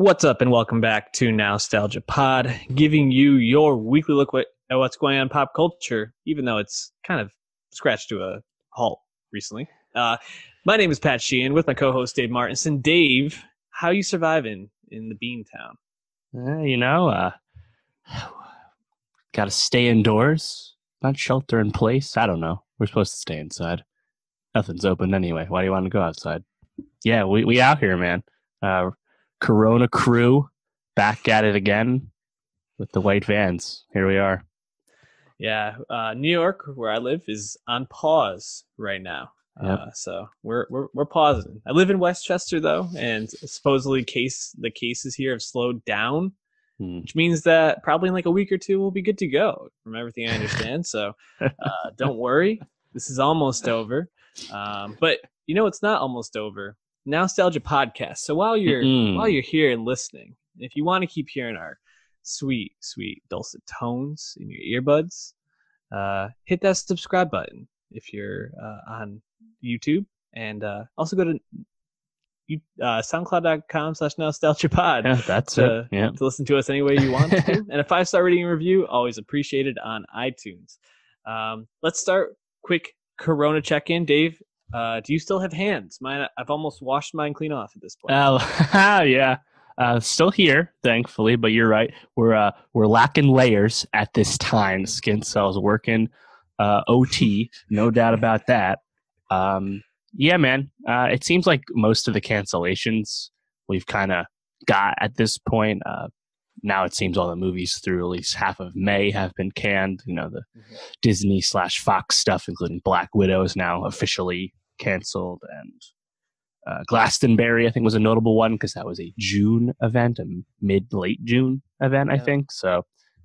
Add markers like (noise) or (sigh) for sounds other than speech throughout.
What's up, and welcome back to Nostalgia Pod, giving you your weekly look at what's going on in pop culture, even though it's kind of scratched to a halt recently. Uh, my name is Pat Sheehan with my co-host Dave Martinson. Dave, how you surviving in the Bean Town? Uh, you know, uh, (sighs) got to stay indoors, not shelter in place. I don't know. We're supposed to stay inside. Nothing's open anyway. Why do you want to go outside? Yeah, we we out here, man. Uh, Corona crew back at it again with the white vans. Here we are. Yeah, uh, New York, where I live, is on pause right now. Yep. Uh, so we're, we're we're pausing. I live in Westchester though, and supposedly case the cases here have slowed down, hmm. which means that probably in like a week or two we'll be good to go, from everything I understand. so (laughs) uh, don't worry, this is almost over. Um, but you know it's not almost over. Nostalgia podcast. So while you're mm while you're here and listening, if you want to keep hearing our sweet, sweet dulcet tones in your earbuds, uh, hit that subscribe button if you're uh, on YouTube, and uh, also go to you, uh, soundcloud.com slash nostalgia pod. Yeah, that's to, it. Yeah. To listen to us any way you want to. (laughs) and a five star rating and review, always appreciated on iTunes. Um, let's start quick Corona check in. Dave, uh, do you still have hands? Mine, I've almost washed mine clean off at this point. Oh, (laughs) yeah. Uh, still here, thankfully, but you're right. We're uh, we're lacking layers at this time. Skin cells working uh, OT, no doubt about that. Um, yeah, man. Uh, it seems like most of the cancellations we've kind of got at this point. Uh, now it seems all the movies through at least half of May have been canned. You know, the mm-hmm. Disney slash Fox stuff, including Black Widow, is now officially canceled, and uh, Glastonbury, I think, was a notable one because that was a June event, a mid late June event, yeah. I think. So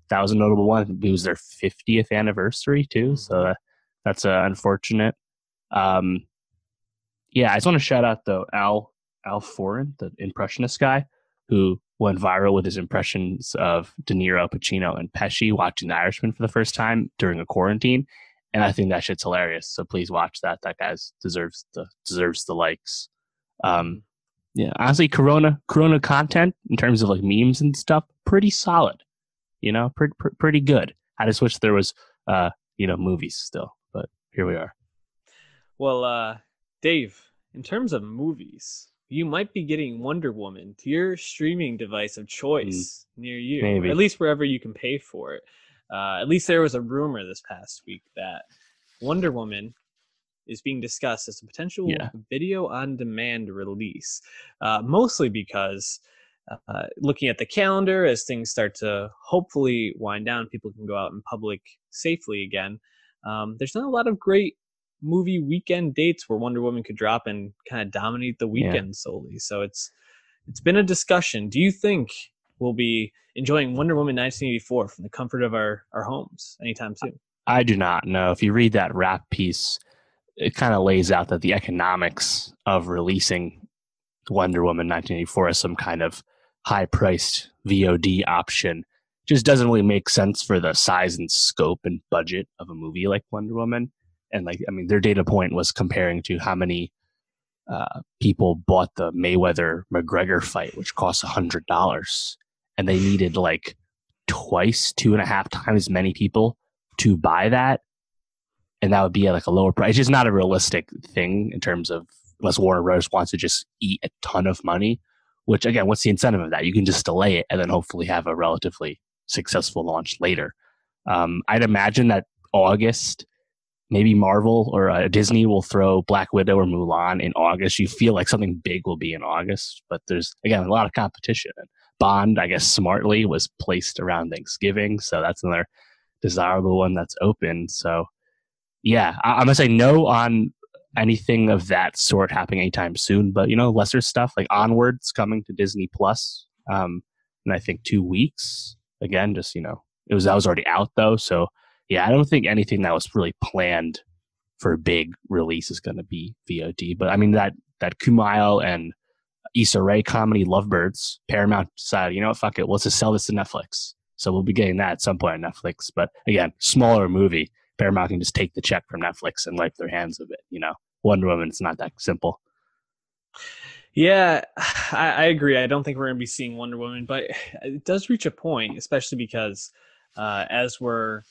that was a notable one. It was their 50th anniversary too, so mm-hmm. that's uh, unfortunate. Um, yeah, I just want to shout out though Al Al Foran, the impressionist guy, who went viral with his impressions of De Niro, Pacino, and Pesci watching The Irishman for the first time during a quarantine, and I think that shit's hilarious. So please watch that. That guy deserves the deserves the likes. Um, yeah, honestly, Corona Corona content in terms of like memes and stuff, pretty solid you know, pretty pretty good. I just wish there was, uh, you know, movies still, but here we are. Well, uh, Dave, in terms of movies, you might be getting Wonder Woman to your streaming device of choice mm, near you, maybe. at least wherever you can pay for it. Uh, at least there was a rumor this past week that Wonder Woman is being discussed as a potential yeah. video on demand release, uh, mostly because uh, looking at the calendar as things start to hopefully wind down, people can go out in public safely again. Um, there's not a lot of great movie weekend dates where Wonder Woman could drop and kind of dominate the weekend yeah. solely. So it's it's been a discussion. Do you think we'll be enjoying Wonder Woman 1984 from the comfort of our our homes anytime soon? I do not know. If you read that Wrap piece, it kind of lays out that the economics of releasing Wonder Woman 1984 as some kind of high priced VOD option just doesn't really make sense for the size and scope and budget of a movie like Wonder Woman. And like, I mean, their data point was comparing to how many uh, people bought the Mayweather McGregor fight, which cost a hundred dollars, and they needed like twice, two and a half times as many people to buy that, and that would be at like a lower price. It's just not a realistic thing in terms of unless Warner Bros. wants to just eat a ton of money which again, what's the incentive of that? You can just delay it and then hopefully have a relatively successful launch later. Um, I'd imagine that August, maybe Marvel or uh, Disney will throw Black Widow or Mulan in August. You feel like something big will be in August, but there's again a lot of competition. Bond, I guess, smartly was placed around Thanksgiving, so that's another desirable one that's open. So, yeah, I, am gonna say no on anything of that sort happening anytime soon. But you know, lesser stuff like Onward's coming to Disney Plus, um, in I think two weeks. Again, just you know, it was that was already out though. So yeah, I don't think anything that was really planned for a big release is going to be VOD. But I mean that that Kumail and Issa Rae comedy Lovebirds, Paramount decided, you know what, fuck it, let's just sell this to Netflix. So we'll be getting that at some point on Netflix. But again, smaller movie. Paramount can just take the check from Netflix and wipe their hands of it. You know, Wonder Woman, it's not that simple. Yeah, (sighs) I, I agree. I don't think we're going to be seeing Wonder Woman, but it does reach a point, especially because uh, as we're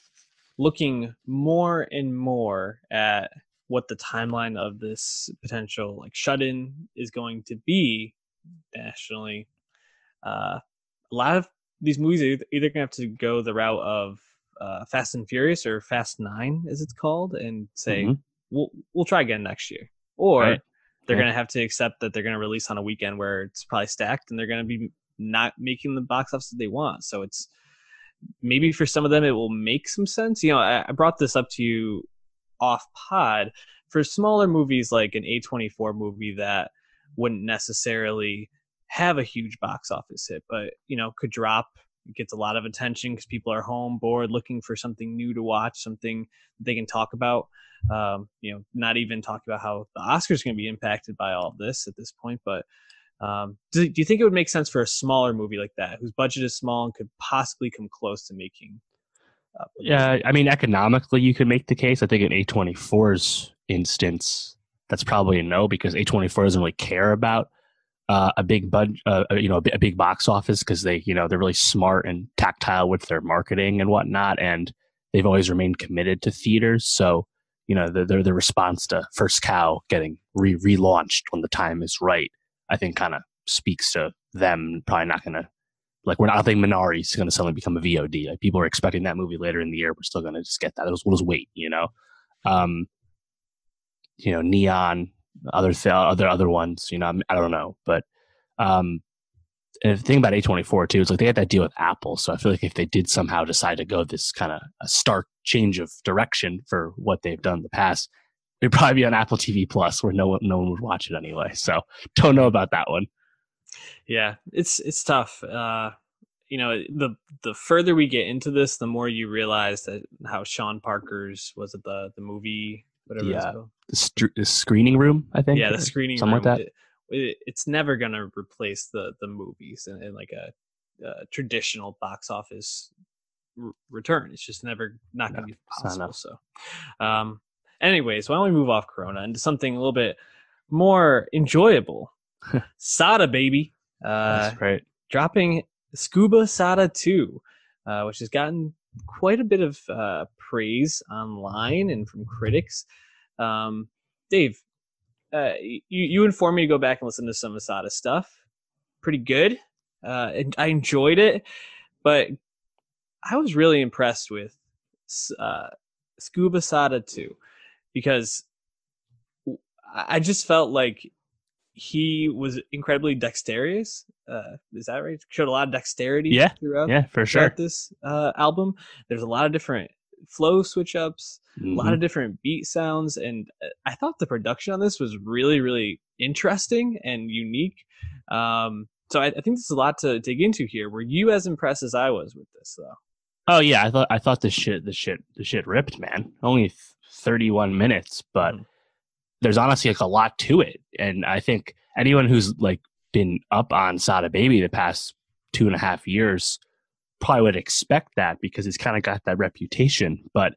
looking more and more at what the timeline of this potential like shut-in is going to be nationally, uh, a lot of these movies are either going to have to go the route of uh, Fast and Furious or Fast Nine, as it's called, and say mm-hmm. we'll we'll try again next year, or right. they're yeah. going to have to accept that they're going to release on a weekend where it's probably stacked, and they're going to be not making the box office that they want. So it's maybe for some of them it will make some sense. You know, I, I brought this up to you off pod for smaller movies like an A24 movie that wouldn't necessarily have a huge box office hit, but you know, could drop it gets a lot of attention because people are home bored looking for something new to watch something they can talk about um, you know not even talking about how the oscars going to be impacted by all this at this point but um, do, do, you think it would make sense for a smaller movie like that whose budget is small and could possibly come close to making uh, yeah i mean economically you could make the case i think in a24's instance that's probably a no because a24 doesn't really care about uh, a big bud, uh, you know, a, big box office because they, you know, they're really smart and tactile with their marketing and whatnot, and they've always remained committed to theaters. So, you know, the, the, the response to First Cow getting re relaunched when the time is right, I think, kind of speaks to them probably not going to like we're not. I think Minari is going to suddenly become a VOD. Like people are expecting that movie later in the year. We're still going to just get that. We'll just wait. You know, um, you know, Neon other other other ones. You know, I don't know, but um, and the thing about A24 too is like they had that deal with Apple, so I feel like if they did somehow decide to go this kind of a stark change of direction for what they've done in the past, it'd probably be on Apple TV Plus where no one no one would watch it anyway. So don't know about that one. Yeah, it's it's tough. Uh, you know, the the further we get into this, the more you realize that how Sean Parker's was it the the movie whatever uh, the, st- the, screening room i think yeah the screening something room, like that. It, it, it's never gonna replace the the movies in, in like a, a, traditional box office r- return. It's just never not gonna no, be possible so um anyways why don't we move off corona into something a little bit more enjoyable? (laughs) Sada baby uh That's right dropping Skuba Sada 2 uh, which has gotten quite a bit of uh, praise online and from critics. Um, Dave, uh, you, you informed me to go back and listen to some Asada stuff. Pretty good. Uh, I enjoyed it, but I was really impressed with uh, Skuba Sada 2 because I just felt like he was incredibly dexterous. Uh, is that right? Showed a lot of dexterity. Yeah, throughout, yeah, for sure. This uh, album, there's a lot of different flow switch ups, mm-hmm. a lot of mm-hmm. different beat sounds, and uh, I thought the production on this was really, really interesting and unique. Um, so I, I think there's a lot to dig into here. Were you as impressed as I was with this, though? Oh yeah, I thought I thought the shit, the shit, the shit ripped, man. Only 31 minutes, but. Mm there's honestly like a lot to it. And I think anyone who's like been up on Sada Baby the past two and a half years probably would expect that because it's kind of got that reputation. But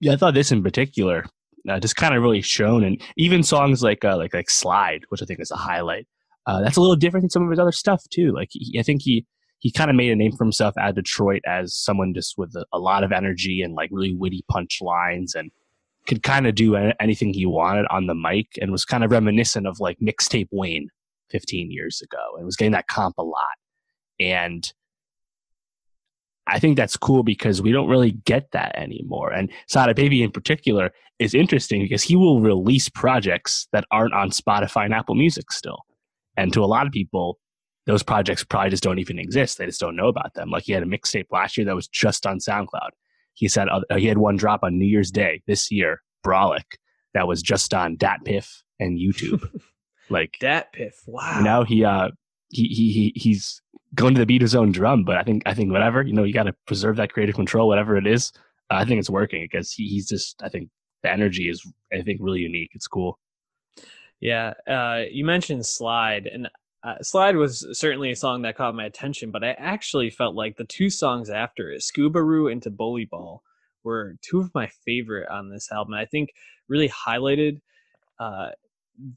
yeah, I thought this in particular uh, just kind of really shown, and even songs like uh, like like Slide, which I think is a highlight. Uh, that's a little different than some of his other stuff too. Like he, I think he he kind of made a name for himself at Detroit as someone just with a, a lot of energy and like really witty punch lines and could kind of do anything he wanted on the mic and was kind of reminiscent of like mixtape Wayne 15 years ago and was getting that comp a lot. And I think that's cool because we don't really get that anymore. And Sada Baby in particular is interesting because he will release projects that aren't on Spotify and Apple Music still. And to a lot of people, those projects probably just don't even exist. They just don't know about them. Like he had a mixtape last year that was just on SoundCloud. He said uh, he had one drop on New Year's Day this year, Brolic, that was just on DatPiff and YouTube. (laughs) like DatPiff, wow. Now he uh he he, he he's going to the beat his own drum, but I think I think whatever you know you got to preserve that creative control, whatever it is. Uh, I think it's working because he, he's just I think the energy is I think really unique. It's cool. Yeah, uh, you mentioned Slide, and uh, Slide was certainly a song that caught my attention, but I actually felt like the two songs after it, Scoobaroo into Bully Ball, were two of my favorite on this album. I think really highlighted uh,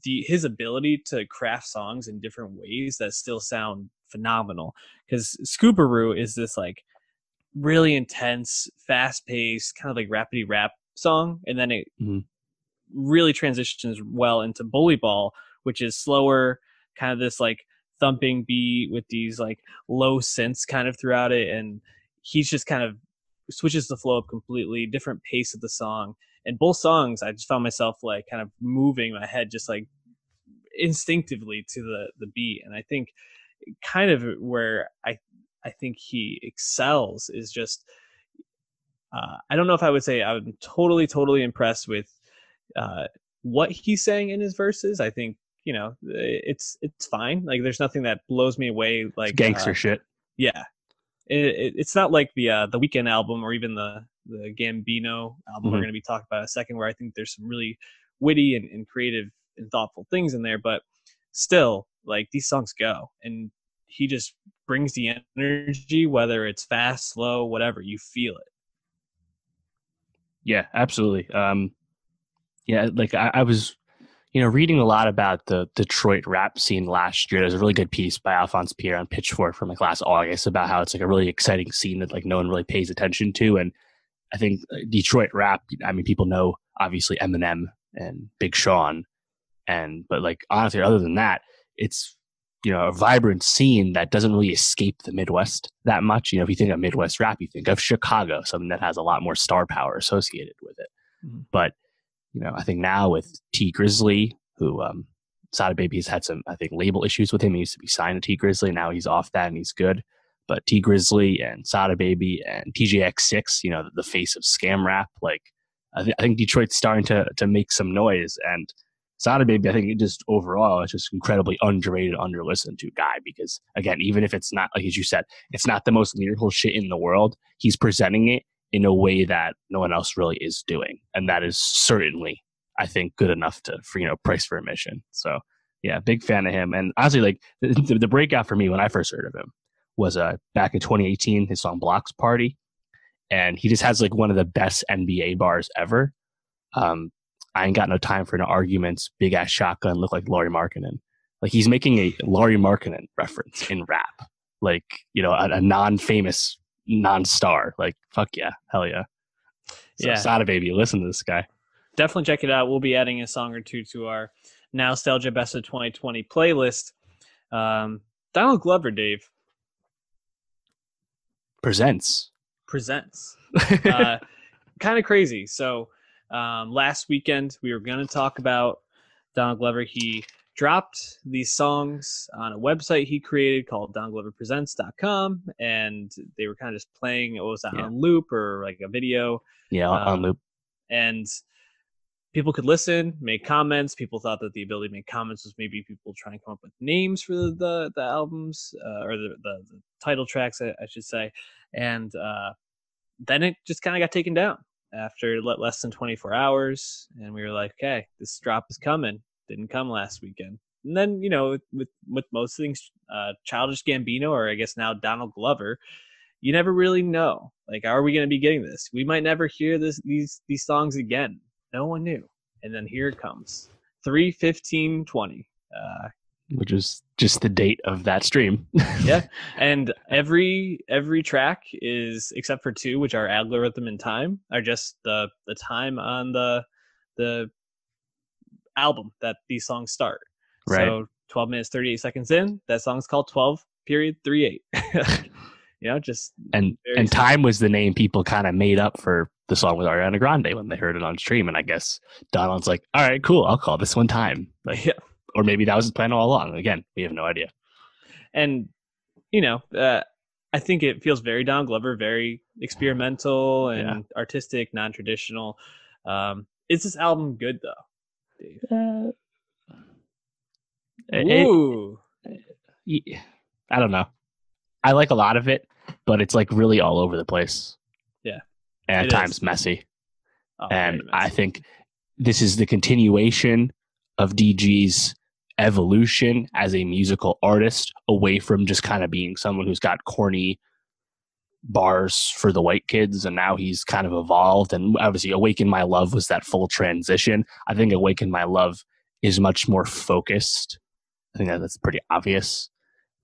the his ability to craft songs in different ways that still sound phenomenal. Because Scoobaroo is this like really intense, fast paced, kind of like rapidy rap song, and then it mm-hmm. really transitions well into Bully Ball, which is slower, kind of this like thumping beat with these like low synths kind of throughout it, and he's just kind of switches the flow up completely, different pace of the song. And both songs, I just found myself like kind of moving my head just like instinctively to the the beat, and I think kind of where I I think he excels is just uh, I don't know if I would say I'm totally totally impressed with uh, what he's saying in his verses. I think you know it's it's fine. Like there's nothing that blows me away like it's gangster uh, shit. Yeah, it, it, it's not like the uh, the Weeknd album or even the the Gambino album mm-hmm. we're going to be talking about a second, where I think there's some really witty and, and creative and thoughtful things in there, but still like these songs go and he just brings the energy, whether it's fast, slow, whatever, you feel it. Yeah, absolutely. Um, yeah, like I, I, was, you know, reading a lot about the Detroit rap scene last year. There's a really good piece by Alphonse Pierre on Pitchfork from like last August about how it's like a really exciting scene that like no one really pays attention to. And I think uh, Detroit rap, I mean, people know obviously Eminem and Big Sean, and but like honestly, other than that, it's you know a vibrant scene that doesn't really escape the Midwest that much. You know, if you think of Midwest rap, you think of Chicago, something that has a lot more star power associated with it. Mm-hmm. But you know, I think now with Tee Grizzley, who um, Sada Baby has had some, I think, label issues with him. He used to be signed to Tee Grizzley. Now he's off that and he's good. But Tee Grizzley and Sada Baby and Teejayx6, you know, the face of scam rap, like I, th- I think Detroit's starting to to make some noise. And Sada Baby, I think it just overall, it's just incredibly underrated, under listened to guy because again, even if it's not like as you said, it's not the most lyrical shit in the world, he's presenting it in a way that no one else really is doing, and that is certainly, I think, good enough to for you know price for admission. So yeah, big fan of him, and honestly, like (laughs) the, the breakout for me when I first heard of him was uh back in 2018, his song Bloxk Party, and he just has like one of the best NBA bars ever. Um, I ain't got no time for no arguments. Big ass shotgun look like Lauri Markkanen. Like he's making a Lauri Markkanen reference in rap. Like you know a, a non-famous non-star. Like fuck yeah, hell yeah. So yeah, Sada baby, listen to this guy. Definitely check it out. We'll be adding a song or two to our nostalgia best of 2020 playlist. Um, Donald Glover, Dave presents presents. (laughs) uh, kind of crazy. So um, last weekend, we were going to talk about Donald Glover. He dropped these songs on a website he created called dongloverpresents.com and they were kind of just playing it was that yeah. on loop or like a video. Yeah um, on loop. and people could listen make comments. People thought that the ability to make comments was maybe people trying to come up with names for the the, the albums uh, or the, the, the, title tracks I, I, should say. And uh, then it just kind of got taken down after less than 24 hours. And we were like okay this drop is coming didn't come last weekend. And then you know with with most things uh childish gambino or i guess now donald glover you never really know. Like are we going to be getting this? We might never hear this these these songs again. No one knew. And then here it comes. 3 15 20 uh which is just the date of that stream. (laughs) yeah, and every every track is except for two, which are algorithm and time, are just the the time on the the album that these songs start. Right. So 12 minutes 38 seconds in, that song's called 12 period 38. (laughs) you know, just and and simple. time was the name people kind of made up for the song with Ariana Grande when they heard it on stream, and I guess Donald's like, all right, cool, I'll call this one time. Like, (laughs) yeah or maybe that was his plan all along. Again, we have no idea. And you know, uh, I think it feels very Don Glover, very experimental and yeah. artistic, non-traditional. Um, is this album good though? Uh, Ooh. It, I don't know. I like a lot of it, but it's like really all over the place. Yeah. And at times is. messy. Oh, and messy. I think this is the continuation of DG's evolution as a musical artist away from just kind of being someone who's got corny bars for the white kids and now he's kind of evolved and obviously awaken my love was that full transition i think awaken my love is much more focused. I think that that's pretty obvious.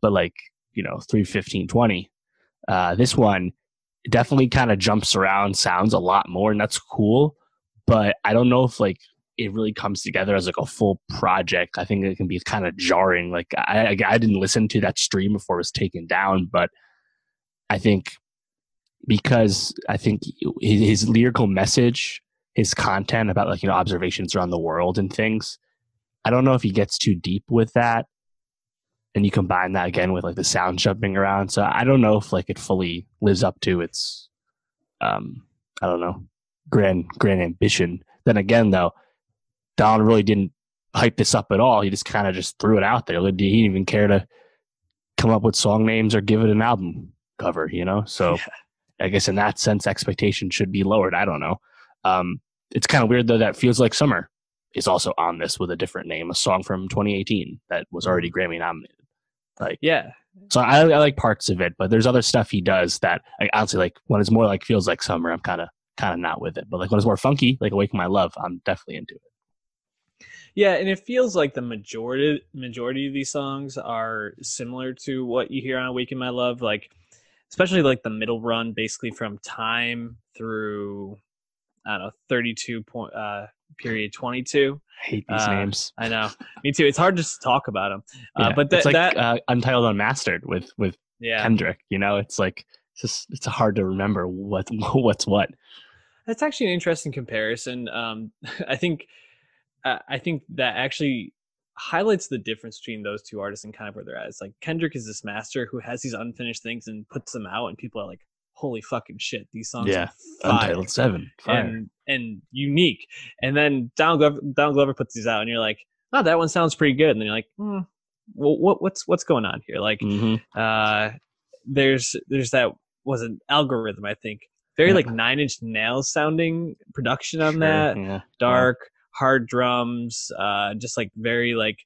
But like, you know, 31520, uh, this one definitely kind of jumps around, sounds a lot more, and that's cool. But I don't know if like it really comes together as like a full project. I think it can be kind of jarring. Like I, I didn't listen to that stream before it was taken down, but I think because I think his, lyrical message, his content about like you know observations around the world and things, I don't know if he gets too deep with that. And you combine that again with like the sound jumping around. So I don't know if like it fully lives up to its um I don't know, grand grand ambition. Then again though, Don really didn't hype this up at all. He just kind of just threw it out there. He didn't even care to come up with song names or give it an album cover, you know? So yeah. I guess in that sense, expectation should be lowered. I don't know. Um, it's kind of weird though that Feels Like Summer is also on this with a different name, a song from 2018 that was already mm-hmm. Grammy nominated. Like, yeah. So I, I like parts of it, but there's other stuff he does that I honestly like when it's more like feels like summer. I'm kind of kind of not with it, but like when it's more funky, like Awaken My Love, I'm definitely into it. Yeah, and it feels like the majority majority of these songs are similar to what you hear on Awaken My Love, like especially like the middle run, basically from time through I don't know, 32 point uh period 22. I hate these uh, names. I know. Me too. It's hard to talk about them. Uh, yeah, but th- it's like that uh, Untitled Unmastered with with yeah. Kendrick, you know, it's like it's just it's hard to remember what (laughs) what's what. That's actually an interesting comparison. Um (laughs) I think I think that actually highlights the difference between those two artists and kind of where they're at. It's like Kendrick is this master who has these unfinished things and puts them out, and people are like, "Holy fucking shit, these songs yeah, are Untitled Seven, fire. and and unique." And then Donald Glover, Donald Glover puts these out, and you're like, "Oh, that one sounds pretty good." And then you're like, hmm, "Well, what what's what's going on here?" Like, mm-hmm. uh, there's there's that was an algorithm, I think, very yeah. like Nine Inch Nails sounding production on sure, that, yeah, dark. Yeah hard drums, uh, just like very like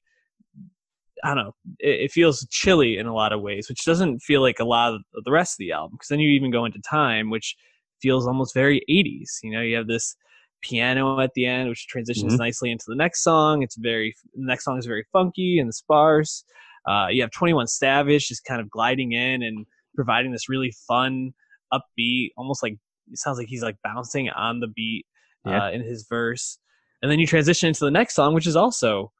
I don't know. It, it, feels chilly in a lot of ways, which doesn't feel like a lot of the rest of the album. Because then you even go into time, which feels almost very 80s. You know, you have this piano at the end, which transitions mm-hmm. nicely into the next song. It's very the next song is very funky and sparse. Uh, you have 21 Savage just kind of gliding in and providing this really fun, upbeat, almost like it sounds like he's like bouncing on the beat uh, in his verse and then you transition into the next song which is also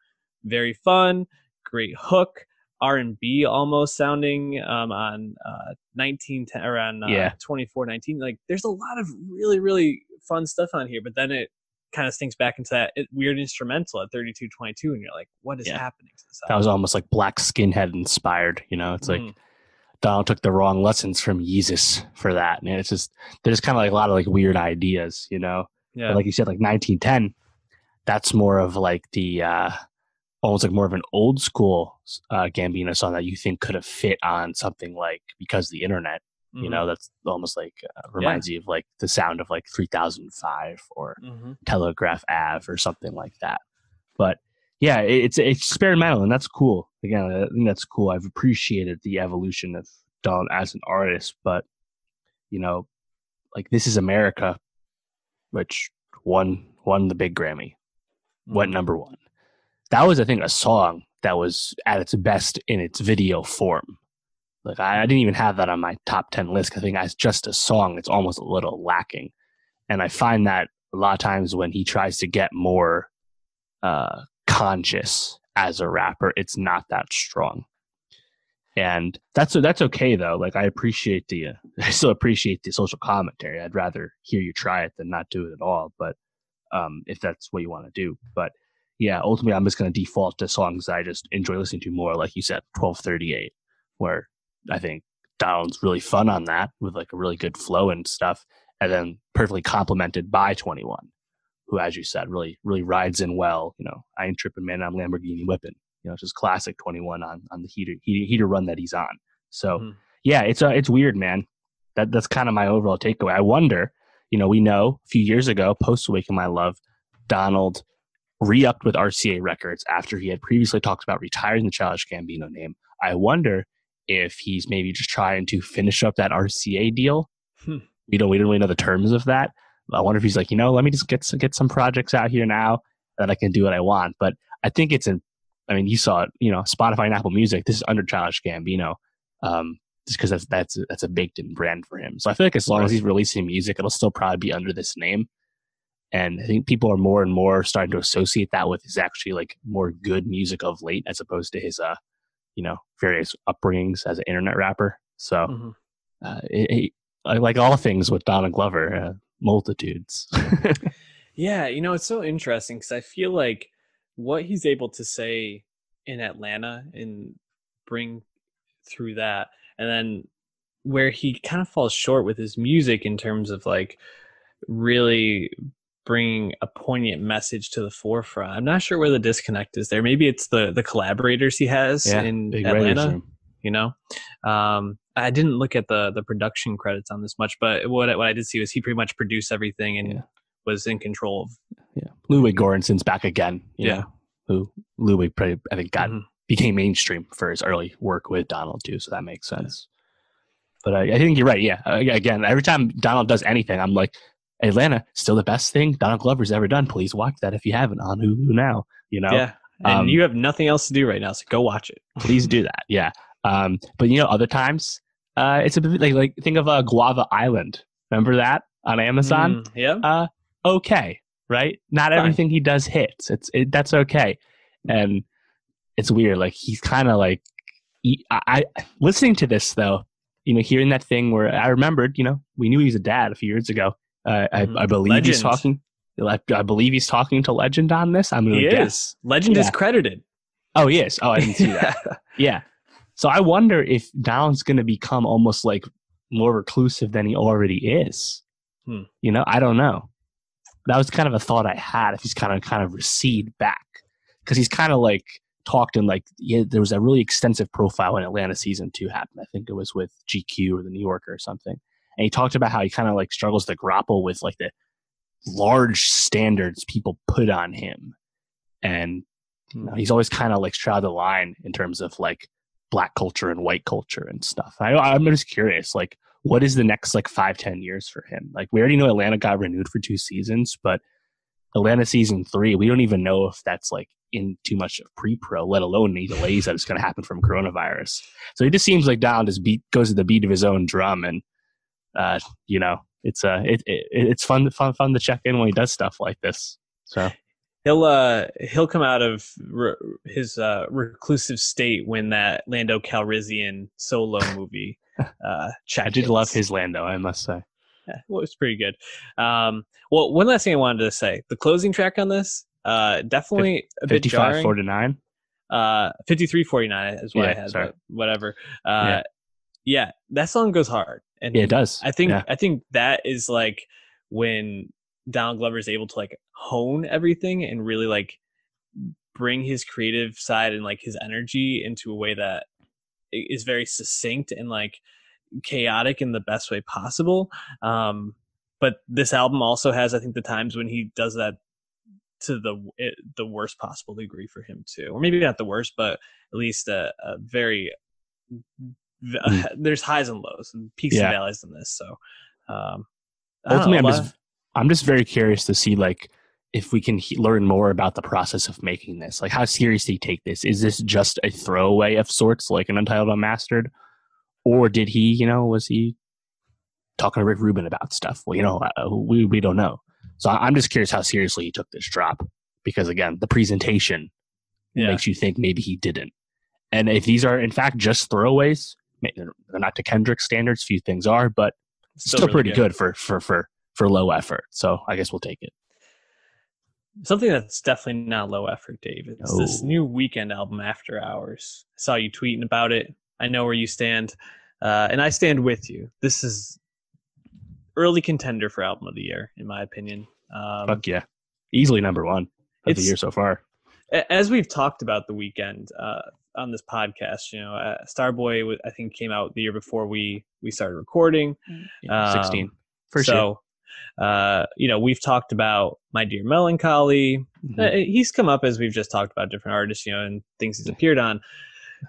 very fun great hook r&b almost sounding um, on uh, 19 around uh, yeah. 24 19 like there's a lot of really really fun stuff on here but then it kind of stinks back into that weird instrumental at 32 22 and you're like what is yeah. happening to this album? that was almost like black skinhead inspired you know it's mm. like Donald took the wrong lessons from Yeezus for that. And it's just there's kind of like a lot of like weird ideas, you know. Yeah. But like you said, like 1910, that's more of like the uh, almost like more of an old school uh, Gambino song that you think could have fit on something like because the internet. Mm-hmm. You know, that's almost like uh, reminds yeah. you of like the sound of like 3005 or mm-hmm. Telegraph Ave or something like that. But yeah, it's it's experimental and that's cool. Again, I think that's cool. I've appreciated the evolution of Don as an artist, but you know, like this is America, which won won the big Grammy went number one. That was, I think, a song that was at its best in its video form. Like I, I didn't even have that on my top ten list. I think as just a song, it's almost a little lacking. And I find that a lot of times when he tries to get more uh, conscious as a rapper, it's not that strong. And that's that's okay though. Like I appreciate the, uh, (laughs) I still appreciate the social commentary. I'd rather hear you try it than not do it at all. But um, if that's what you want to do. But yeah, ultimately, I'm just going to default to songs I just enjoy listening to more, like you said, 1238, where I think Donald's really fun on that with like a really good flow and stuff, and then perfectly complemented by 21, who, as you said, really really rides in well. You know, I ain't tripping, man. I'm Lamborghini whipping. You know, it's just classic 21 on on the heater heater, heater run that he's on. So mm-hmm. yeah, it's uh, it's weird, man. That that's kind of my overall takeaway. I wonder you know, we know a few years ago, post Awaken My Love, Donald re upped with RCA Records after he had previously talked about retiring the Childish Gambino name. I wonder if he's maybe just trying to finish up that RCA deal. Hmm. We don't we don't really know the terms of that. I wonder if he's like, you know, let me just get some, get some projects out here now that I can do what I want. But I think it's in. I mean, you saw it. You know, Spotify and Apple Music. This is under Childish Gambino. Um, just because that's that's that's a baked in brand for him. So I feel like as long as he's releasing music, it'll still probably be under this name. And I think people are more and more starting to associate that with his actually like more good music of late, as opposed to his uh, you know, various upbringings as an internet rapper. So, mm-hmm. uh, it, it, like all things with Donald Glover, uh, multitudes. (laughs) yeah, you know, it's so interesting because I feel like what he's able to say in Atlanta and bring through that and then where he kind of falls short with his music in terms of like really bringing a poignant message to the forefront. I'm not sure where the disconnect is there. Maybe it's the the collaborators he has yeah, in Atlanta. You know, um, I didn't look at the the production credits on this much, but what what I did see was he pretty much produced everything and yeah. was in control of. Yeah, Ludwig Göransson's back again. yeah, know, who Ludwig I think got mm-hmm became mainstream for his early work with Donald too, so that makes sense. But I, I think you're right. Yeah, again, every time Donald does anything, I'm like, Atlanta still the best thing Donald Glover's ever done. Please watch that if you haven't on Hulu now. You know, yeah. And um, you have nothing else to do right now, so go watch it. (laughs) please do that. Yeah. Um, but you know, other times, uh, it's a bit like like think of uh, Guava Island. Remember that on Amazon? Mm, yeah. Uh, okay, right? Not Fine. everything he does hits. It's it, that's okay. And it's weird. Like he's kind of like he, I, I listening to this though. You know, hearing that thing where I remembered. You know, we knew he was a dad a few years ago. Uh, mm-hmm. I, I believe Legend. he's talking. I believe he's talking to Legend on this. I'm gonna he guess. Is. Legend yeah. is credited. Oh yes. Oh, I didn't see that. (laughs) yeah. So I wonder if Don's going to become almost like more reclusive than he already is. Hmm. You know, I don't know. That was kind of a thought I had. If he's kind of kind of recede back, because he's kind of like talked in like yeah, there was a really extensive profile in Atlanta season two happened. I think it was with GQ or the New Yorker or something. And he talked about how he kind of like struggles to grapple with like the large standards people put on him. And you know, hmm. he's always kind of like straddled the line in terms of like black culture and white culture and stuff. I, I'm just curious, like, what is the next like five, ten years for him? Like, we already know Atlanta got renewed for two seasons, but Atlanta season three, we don't even know if that's like in too much of pre-pro, let alone any delays that is going to happen from coronavirus. So it just seems like Don just beat goes to the beat of his own drum, and uh, you know it's uh it, it, it's fun fun fun to check in when he does stuff like this. So he'll uh he'll come out of re- his uh reclusive state when that Lando Calrissian solo (laughs) movie uh I did love his Lando, I must say. Yeah, well, it was pretty good. Um, well, one last thing I wanted to say: the closing track on this uh, definitely a bit jarring. 49? Uh, 5349 is what yeah, I had, sorry. whatever. Uh, yeah. yeah. that song goes hard. And yeah, it does. I think, yeah. I think that is like when Donald Glover is able to like hone everything and really like bring his creative side and like his energy into a way that is very succinct and like chaotic in the best way possible. Um, but this album also has, I think, the times when he does that to the the worst possible degree for him too, or maybe not the worst, but at least a, a very mm. (laughs) there's highs and lows and peaks yeah. and valleys in this. So um, ultimately, know, I'm just I'm just very curious to see like if we can he- learn more about the process of making this. Like, how seriously he take this? Is this just a throwaway of sorts, like an Untitled Unmastered, or did he, you know, was he talking to Rick Rubin about stuff? Well, you know, uh, we we don't know. So I'm just curious how seriously he took this drop because again, the presentation yeah. makes you think maybe he didn't. And if these are in fact just throwaways, they're not to Kendrick standards. Few things are, but still, still really pretty good. good for for for for low effort. So I guess we'll take it. Something that's definitely not low effort, Dave. It's oh. this new Weeknd album, After Hours. I saw you tweeting about it. I know where you stand, uh, and I stand with you. This is early contender for album of the year, in my opinion. Um, Fuck yeah, easily number one of the year so far. As we've talked about the Weeknd uh, on this podcast, you know, uh, Starboy I think came out the year before we we started recording. Yeah, um, Sixteen, for so, sure. Uh, you know, we've talked about My Dear Melancholy. Mm-hmm. Uh, he's come up as we've just talked about different artists, you know, and things he's appeared on.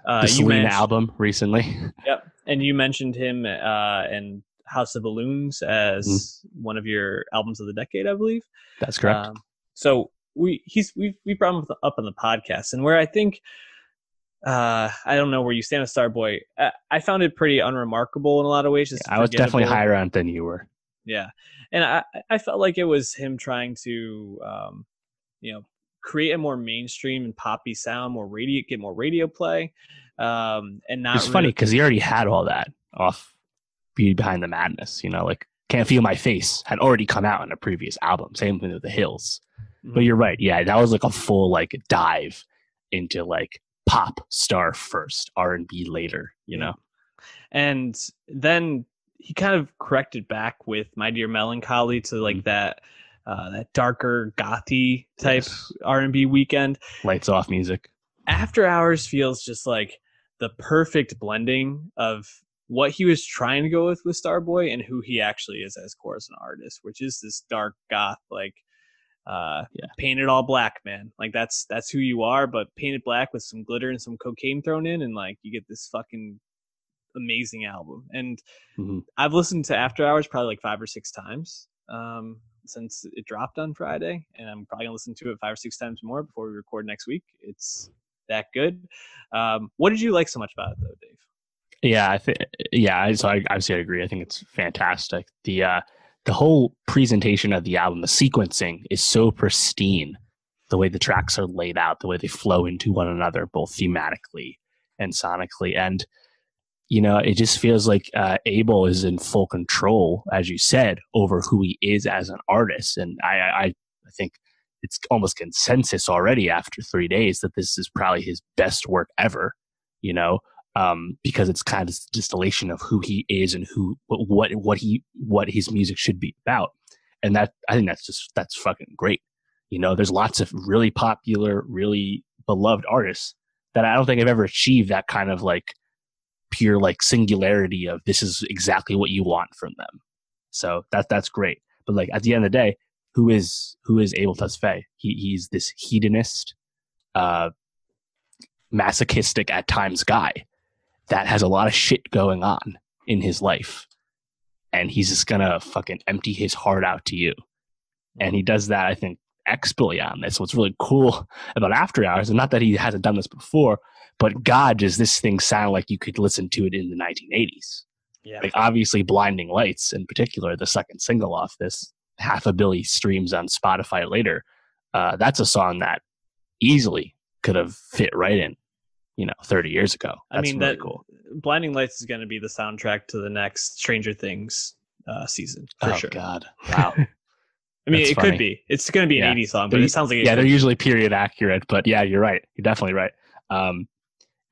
Uh, the Selena album recently. Yep, and you mentioned him, uh, and House of Balloons as mm. one of your albums of the decade, I believe. That's correct. Um, so we he's we we brought him up on the podcast, and where I think uh, I don't know where you stand with Starboy. I, I found it pretty unremarkable in a lot of ways. Yeah, I was definitely higher on than you were. Yeah, and I I felt like it was him trying to um, you know create a more mainstream and poppy sound, more radio, get more radio play, um, and not. It's really- funny because he already had all that off Beauty Behind the Madness. You know, like Can't Feel My Face had already come out in a previous album. Same thing with The Hills. Mm-hmm. But you're right. Yeah, that was like a full like dive into like pop star first, R and B later. You know, and then he kind of corrected back with My Dear Melancholy to like mm-hmm. that. Uh, that darker gothy type yes. R&B Weeknd. Lights off music. After Hours feels just like the perfect blending of what he was trying to go with with Starboy and who he actually is as core as an artist, which is this dark goth like uh yeah. painted all black man. Like that's that's who you are but painted black with some glitter and some cocaine thrown in and like you get this fucking amazing album. And mm-hmm. i've listened to after hours probably like five or six times um since it dropped on friday and i'm probably gonna listen to it five or six times more before we record next week. It's that good. Um what did you like so much about it though dave yeah i think yeah so I, obviously i agree i think it's fantastic the uh the whole presentation of the album, the sequencing is so pristine. The way the tracks are laid out, the way they flow into one another, both thematically and sonically. And, you know, it just feels like uh, Abel is in full control, as you said, over who he is as an artist. And I, I, I think it's almost consensus already after three days that this is probably his best work ever, you know? Um, because it's kind of this distillation of who he is and who what what he what his music should be about, and that I think that's just that's fucking great. You know, there's lots of really popular, really beloved artists that I don't think I've ever achieved that kind of like pure like singularity of this is exactly what you want from them. So that that's great. But like at the end of the day, who is who is Abel Tesfaye? He he's this hedonist, uh, masochistic at times guy that has a lot of shit going on in his life. And he's just gonna fucking empty his heart out to you. And he does that, I think, expertly on this. What's really cool (laughs) about After Hours, and not that he hasn't done this before, but God, does this thing sound like you could listen to it in the 1980s? Yeah. Like obviously, Blinding Lights, in particular, the second single off this, half a billion streams on Spotify later. Uh, that's a song that easily could have fit right in you know 30 years ago That's i mean really that cool blinding lights is going to be the soundtrack to the next stranger things uh, season for oh, sure god wow (laughs) I mean, That's it funny. could be. It's going to be an yeah. 80s song, but they're, it sounds like yeah, they're usually period accurate. But yeah, you're right. You're definitely right. Um,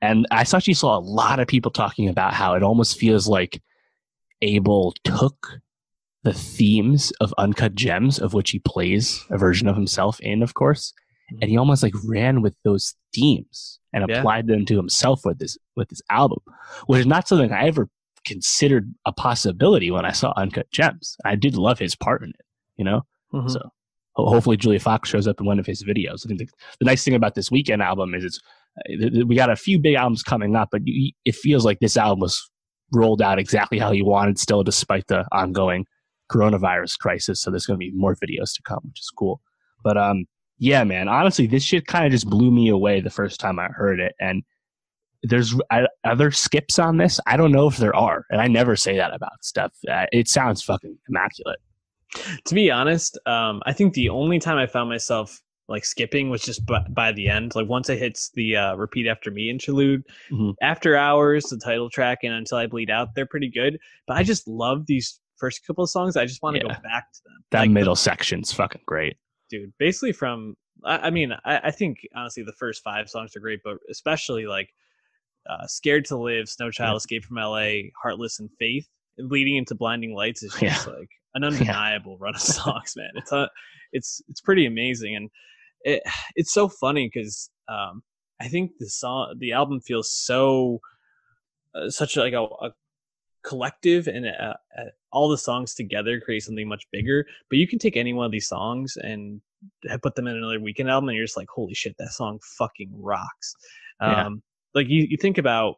and I actually saw a lot of people talking about how it almost feels like Abel took the themes of Uncut Gems, of which he plays a version of himself in, of course, mm-hmm. and he almost like ran with those themes and yeah. applied them to himself with this with this album, which is not something I ever considered a possibility when I saw Uncut Gems. I did love his part in it, you know. Mm-hmm. So hopefully Julia Fox shows up in one of his videos. I think the, the nice thing about this Weeknd album is it's uh, we got a few big albums coming up, but you, it feels like this album was rolled out exactly how he wanted, still despite the ongoing coronavirus crisis. So there's going to be more videos to come, which is cool. But um, yeah, man, honestly, this shit kind of just blew me away the first time I heard it. And there's other skips on this. I don't know if there are. And I never say that about stuff. Uh, it sounds fucking immaculate. To be honest, um, I think the only time I found myself like skipping was just by, by the end. Like once it hits the uh, repeat after me interlude, mm-hmm. after hours, the title track, and until I bleed out, they're pretty good. But I just love these first couple of songs. I just want to yeah. go back to them. That like middle the, section's fucking great dude. Basically, from I, I mean, I, I, think honestly the first five songs are great, but especially like uh, "Scared to Live," "Snow Child," yeah. "Escape from L.A.," "Heartless," and "Faith," leading into "Blinding Lights" is (laughs) just yeah. like an (laughs) undeniable yeah. run of songs, man. It's a, it's it's pretty amazing, and it it's so funny because um, I think the song, the album feels so uh, such like a, a collective and uh, uh, all the songs together create something much bigger. But you can take any one of these songs and put them in another Weeknd album, and you're just like, holy shit, that song fucking rocks. Yeah. Um, like you, you think about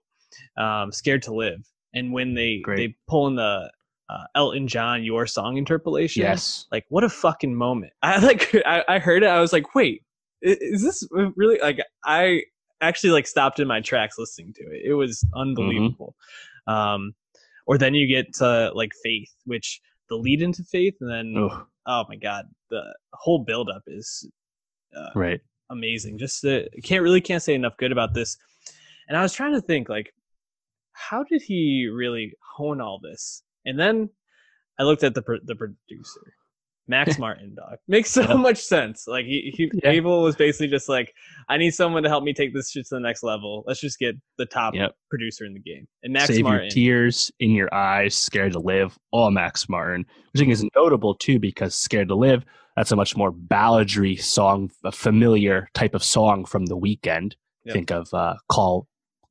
um, "Scared to Live," and when they Great. they pull in the uh, Elton John "Your Song" interpolation. Yes, like what a fucking moment! I (laughs) like I, I heard it. I was like, wait, is this really like I actually like stopped in my tracks listening to it. It was mm-hmm. unbelievable. Mm-hmm. Um, or then you get to like Faith, which the lead into Faith, and then Ugh. oh my god, the whole buildup is uh, right amazing. Just uh, can't really can't say enough good about this. And I was trying to think like, how did he really hone all this? And then I looked at the the producer, Max (laughs) Martin, dog. Makes so much sense. Like he, he yeah. Abel was basically just like, I need someone to help me take this shit to the next level. Let's just get the top yep. producer in the game. And Max Save Martin. Your tears in your eyes, scared to live, all Max Martin. Which I think is notable too, because Scared to Live, that's a much more balladry song, a familiar type of song from the Weeknd. Yep. Think of uh, Call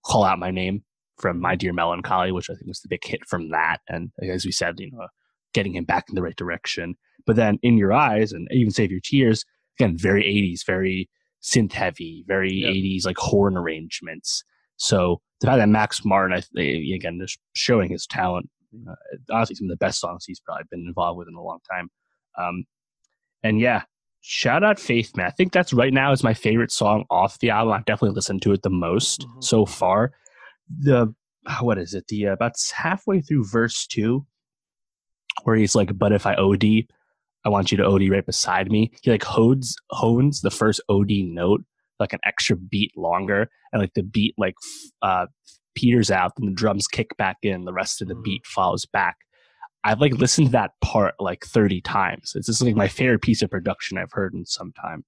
Call Out My Name from My Dear Melancholy, which I think was the big hit from that. And as we said, you know, getting him back in the right direction. But then in your eyes and even save your tears, again, very 80s, very synth heavy, very yep. 80s like horn arrangements. So the fact that Max Martin, I, again, just showing his talent, uh, honestly, some of the best songs he's probably been involved with in a long time. Um, and yeah, shout out Faith, man. I think that's right now is my favorite song off the album. I've definitely listened to it the most mm-hmm. so far. The what is it? The uh, about halfway through verse two, where he's like, "But if I OD, I want you to OD right beside me." He like hones hones the first OD note like an extra beat longer, and like the beat like uh, peters out, and the drums kick back in. The rest of the beat follows back. I've like listened to that part like 30 times. It's just like my favorite piece of production I've heard in some time.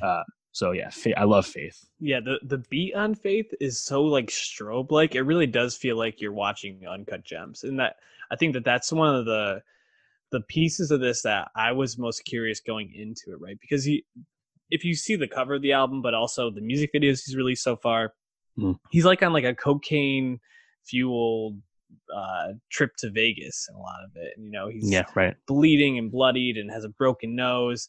Uh, so yeah, I love Faith. Yeah, the the beat on Faith is so like strobe like. It really does feel like you're watching Uncut Gems, and that I think that that's one of the the pieces of this that I was most curious going into it, right? Because he, if you see the cover of the album, but also the music videos he's released so far, mm. he's like on like a cocaine fueled uh, trip to Vegas and a lot of it. And, you know, he's yeah, right. bleeding and bloodied and has a broken nose.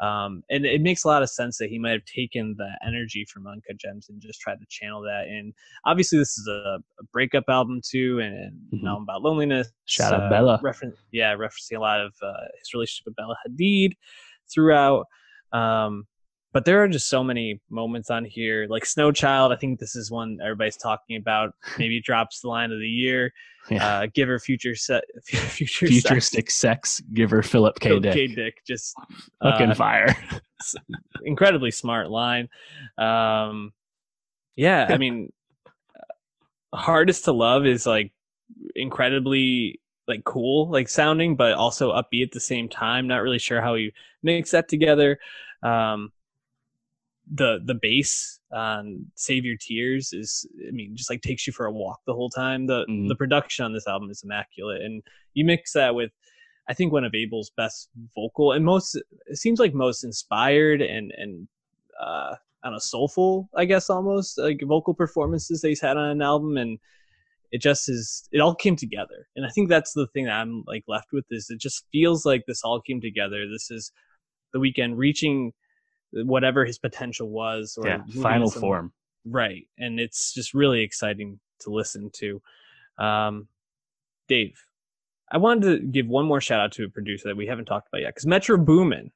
Um, and it makes a lot of sense that he might have taken the energy from Uncut Gems and just tried to channel that And Obviously, this is a, a breakup album too, and, and mm-hmm. an album about loneliness. Shout uh, out Bella. Reference, yeah, referencing a lot of uh, his relationship with Bella Hadid throughout. Um, but there are just so many moments on here, like Snow Child. I think this is one everybody's talking about. (laughs) Maybe drops the line of the year. Yeah. Uh, give her future set, (laughs) future futuristic sex. sex. Give her Philip K. Dick. K. Dick, just fucking uh, fire. (laughs) incredibly smart line. Um, yeah, I mean, hardest to love is like incredibly like cool, like sounding, but also upbeat at the same time. Not really sure how he makes that together. Um, the the bass on Save Your Tears is I mean just like takes you for a walk the whole time. The mm. the production on this album is immaculate and you mix that with I think one of Abel's best vocal and most it seems like most inspired and and uh on a soulful, I guess almost like vocal performances that he's had on an album and it just is it all came together. And I think that's the thing that I'm like left with is it just feels like this all came together. This is the Weeknd reaching whatever his potential was or yeah, final form. Right and it's just really exciting to listen to. Um, dave i wanted to give one more shout out to a producer that we haven't talked about yet because metro boomin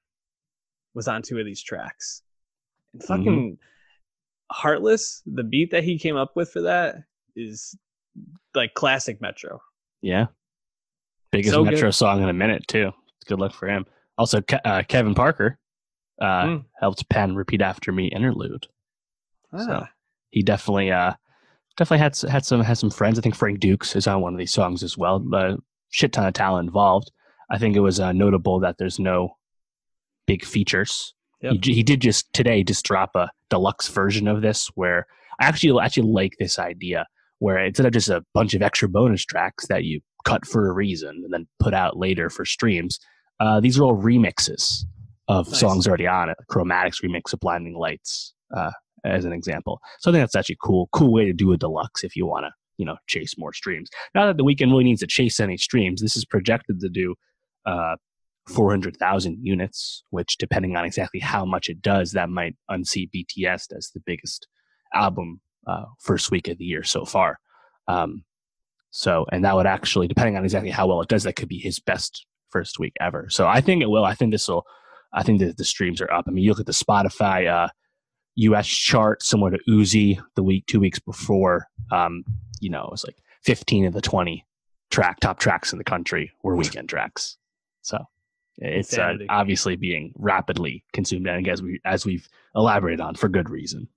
was on two of these tracks. And fucking mm-hmm. heartless the beat that he came up with for that is like classic metro. Yeah. Biggest so metro good. song in a minute too. Good luck for him. Also uh, kevin parker uh, mm. helped pen "Repeat After Me" interlude. Ah. So he definitely, uh, definitely had had some had some friends. I think Frank Dukes is on one of these songs as well. A shit ton of talent involved. I think it was uh, notable that there's no big features. Yep. He, he did just today just drop a deluxe version of this where I actually actually like this idea where instead of just a bunch of extra bonus tracks that you cut for a reason and then put out later for streams, uh, these are all remixes of nice. songs already on it. Chromatics remix of Blinding Lights, uh, as an example. So I think that's actually cool. Cool way to do a deluxe if you want to, you know, chase more streams. Not that the Weeknd really needs to chase any streams. This is projected to do uh, 400,000 units, which depending on exactly how much it does, that might unseat BTS as the biggest album uh, first week of the year so far. Um, So, and that would actually, depending on exactly how well it does, that could be his best first week ever. So I think it will. I think this will, I think that the streams are up. I mean, you look at the Spotify uh, US chart, similar to Uzi the week, two weeks before, um, you know, it was like 15 of the 20 track, top tracks in the country were Weeknd tracks. So it's uh, obviously being rapidly consumed and as we as we've elaborated on for good reason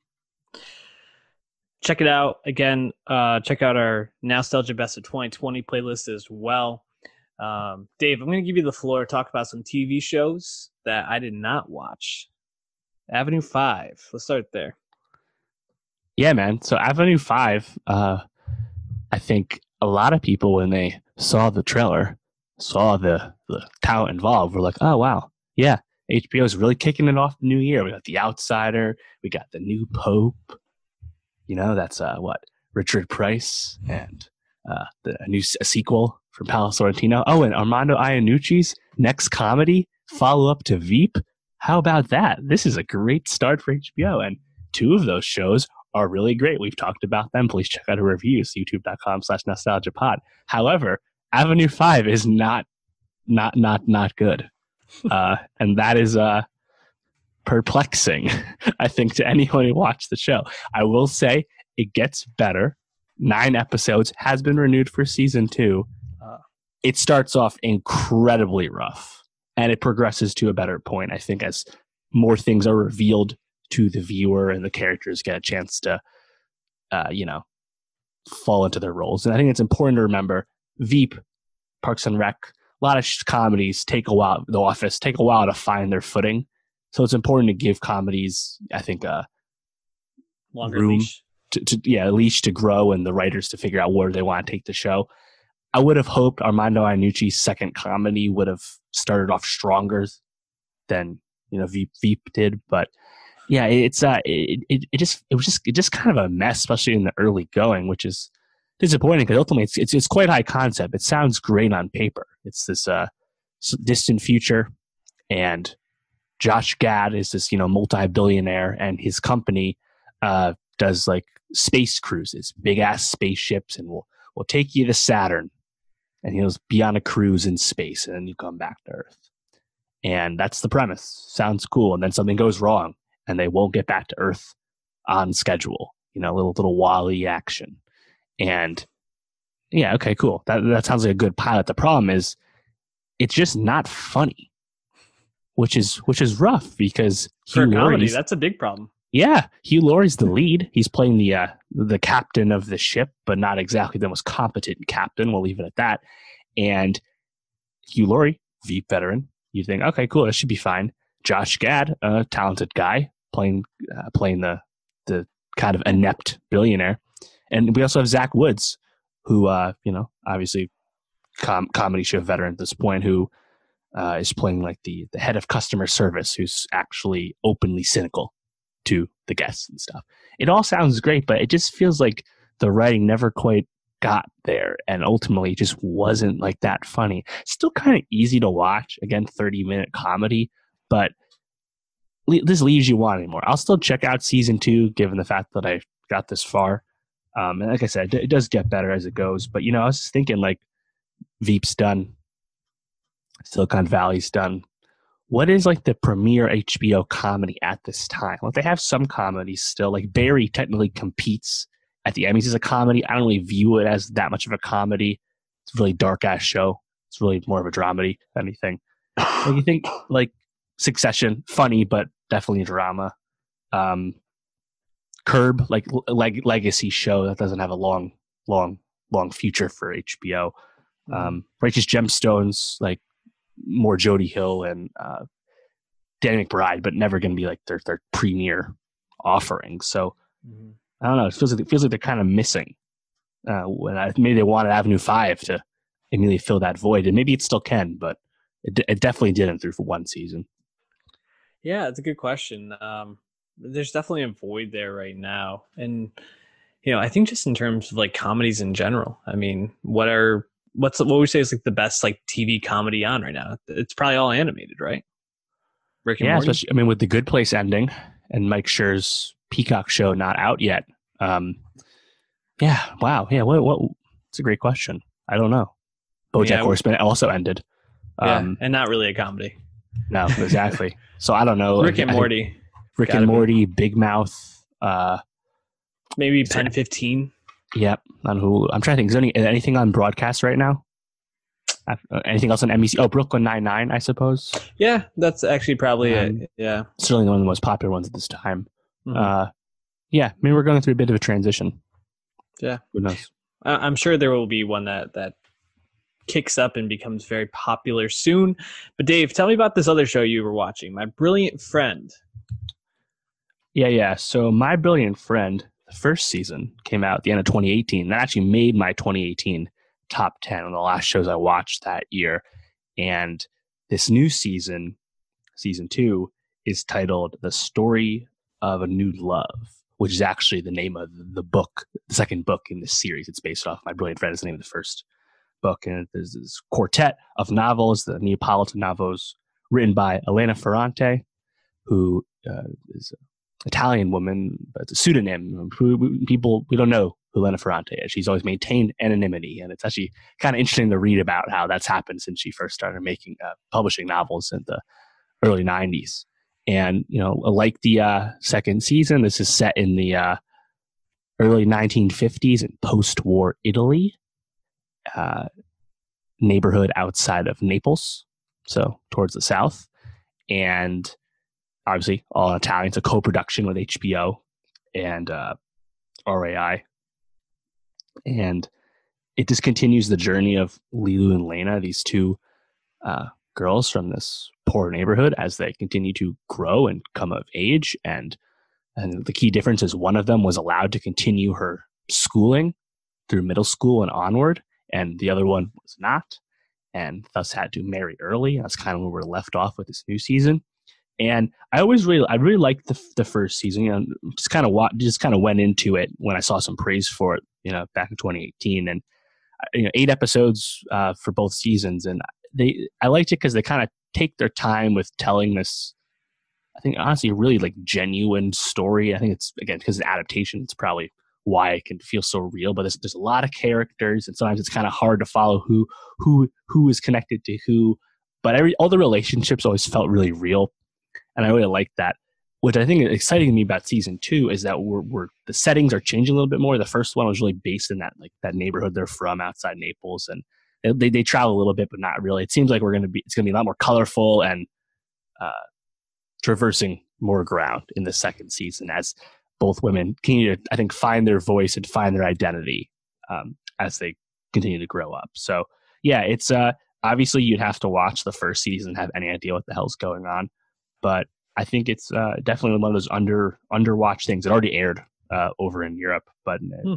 check it out again uh, check out our nostalgia best of 2020 playlist as well um, dave i'm going to give you the floor to talk about some tv shows that i did not watch. Avenue 5 let's start there. Yeah man. So avenue 5 uh, i think a lot of people when they saw the trailer saw the the talent involved were like oh wow. Yeah hbo is really kicking it off the new year. We got the outsider we got the new pope. You know, that's uh, what? Richard Price and uh, the a new a sequel from Paolo Sorrentino. Oh, and Armando Iannucci's next comedy follow up to Veep. How about that? This is a great start for HBO, and two of those shows are really great. We've talked about them. Please check out our reviews, youtube.com slash nostalgia pod. However, Avenue 5 is not, not, not, not good. (laughs) Uh, and that is, uh, perplexing, (laughs) I think, to anyone who watched the show. I will say it gets better. Nine episodes has been renewed for season two. It starts off incredibly rough and it progresses to a better point, I think, as more things are revealed to the viewer and the characters get a chance to, uh, you know, fall into their roles. And I think it's important to remember Veep, Parks and Rec, a lot of comedies take a while, The Office take a while to find their footing so it's important to give comedies, I think, a longer room leash. To, to yeah, a leash to grow and the writers to figure out where they want to take the show. I would have hoped Armando Iannucci's second comedy would have started off stronger than you know Veep, Veep did, but yeah, it's uh, it, it, it just it was just it just kind of a mess, especially in the early going, which is disappointing because ultimately it's, it's, it's quite high concept. It sounds great on paper. It's this uh distant future, and Josh Gad is this, you know, multi-billionaire and his company uh, does like space cruises, big ass spaceships, and will will take you to Saturn, and he'll be on a cruise in space, and then you come back to Earth. And that's the premise. Sounds cool. And then something goes wrong, and they won't get back to Earth on schedule. You know, a little little WALL-E action, and yeah, okay, cool. That that sounds like a good pilot. The problem is, it's just not funny which is which is rough because for comedy, that's a big problem. Yeah, Hugh Laurie's the lead. He's playing the uh, the captain of the ship, but not exactly the most competent captain. We'll leave it at that. And Hugh Laurie, Veep veteran, you think, okay, cool, this should be fine. Josh Gad, a talented guy, playing uh, playing the the kind of inept billionaire, and we also have Zach Woods, who uh, you know, obviously com- comedy show veteran at this point, who uh, is playing like the the head of customer service, who's actually openly cynical to the guests and stuff. It all sounds great, but it just feels like the writing never quite got there, and ultimately just wasn't like that funny. Still kind of easy to watch. Again, thirty minute comedy, but this leaves you wanting more. I'll still check out season two, given the fact that I got this far. Um, and like I said, it does get better as it goes. But you know, I was thinking like Veep's done Silicon Valley's done. What is like the premier HBO comedy at this time? Like they have some comedies still. Like Barry technically competes at the Emmys as a comedy. I don't really view it as that much of a comedy. It's a really dark ass show. It's really more of a dramedy than anything. Like you think (coughs) like Succession, funny but definitely a drama. Um, Curb, like leg- legacy show that doesn't have a long, long, long future for HBO. Mm-hmm. Um, Righteous Gemstones, like more Jody Hill and uh, Danny McBride, but never going to be like their their premier offering. So mm-hmm. I don't know. It feels like it feels like they're kind of missing. Uh, when I, maybe they wanted Avenue Five to immediately fill that void, and maybe it still can, but it, it definitely didn't through for one season. Yeah, it's a good question. Um, there's definitely a void there right now, and you know, I think just in terms of like comedies in general. I mean, what are what's what we say is like the best like TV comedy on right now? It's probably all animated, right? Rick yeah, Morty? especially I mean with the Good Place ending and Mike Schur's Peacock show not out yet. Um, yeah, wow, yeah. What what it's a great question. I don't know. BoJack yeah, Horseman also ended. Um, yeah, and not really a comedy. No, exactly. (laughs) so I don't know. Rick and Morty. Rick and Morty, be. Big Mouth. Uh, Maybe Pen 15. Yep, on Hulu. I'm trying to think. Is there any, anything on broadcast right now? Uh, anything else on NBC? Oh, Brooklyn Nine Nine, I suppose. Yeah, that's actually probably um, it. Yeah, certainly one of the most popular ones at this time. Mm-hmm. Uh, yeah, I mean we're going through a bit of a transition. Yeah, who knows? I'm sure there will be one that that kicks up and becomes very popular soon. But Dave, tell me about this other show you were watching, My Brilliant Friend. Yeah, yeah. So My Brilliant Friend, first season came out at the end of 2018. That actually made my 2018 top 10 on the last shows I watched that year. And this new season, season two, is titled The Story of a New Love, which is actually the name of the book, the second book in this series. It's based off My Brilliant Friend, is the name of the first book. And there's this quartet of novels, the Neapolitan novels, written by Elena Ferrante, who uh, is an Italian woman, but it's a pseudonym. People, we don't know who Elena Ferrante is. She's always maintained anonymity. And it's actually kind of interesting to read about how that's happened since she first started making, uh, publishing novels in the early 90s. And, you know, like the uh, second season, this is set in the uh, early 1950s in post war Italy uh, neighborhood outside of Naples, so towards the south, and obviously all in Italian. It's a co-production with HBO and uh, RAI, and it just continues the journey of Lilu and Lena, these two uh, girls from this poor neighborhood, as they continue to grow and come of age. And and the key difference is one of them was allowed to continue her schooling through middle school and onward, and the other one was not, and thus had to marry early. That's kind of where we're left off with this new season. And I always really, I really liked the the first season. You know, just kind of just kind of went into it when I saw some praise for it. You know, back in 2018, and uh, you know, eight episodes uh, for both seasons, and they, I liked it because they kind of take their time with telling this. I think honestly, really like genuine story. I think it's again because it's adaptation. It's probably why it can feel so real. But there's, there's a lot of characters, and sometimes it's kind of hard to follow who who who is connected to who. But every all the relationships always felt really real, and I really liked that. Which I think is exciting to me about season two is that we're, we're the settings are changing a little bit more. The first one was really based in that like that neighborhood they're from outside Naples, and they they, travel a little bit, but not really. It seems like we're gonna be it's gonna be a lot more colorful and uh, traversing more ground in the second season as both women continue to, I think, find their voice and find their identity um, as they continue to grow up. So, yeah, it's uh, obviously you'd have to watch the first season and have any idea what the hell's going on. But I think it's uh, definitely one of those under underwatched things. It already aired uh, over in Europe, but uh, hmm.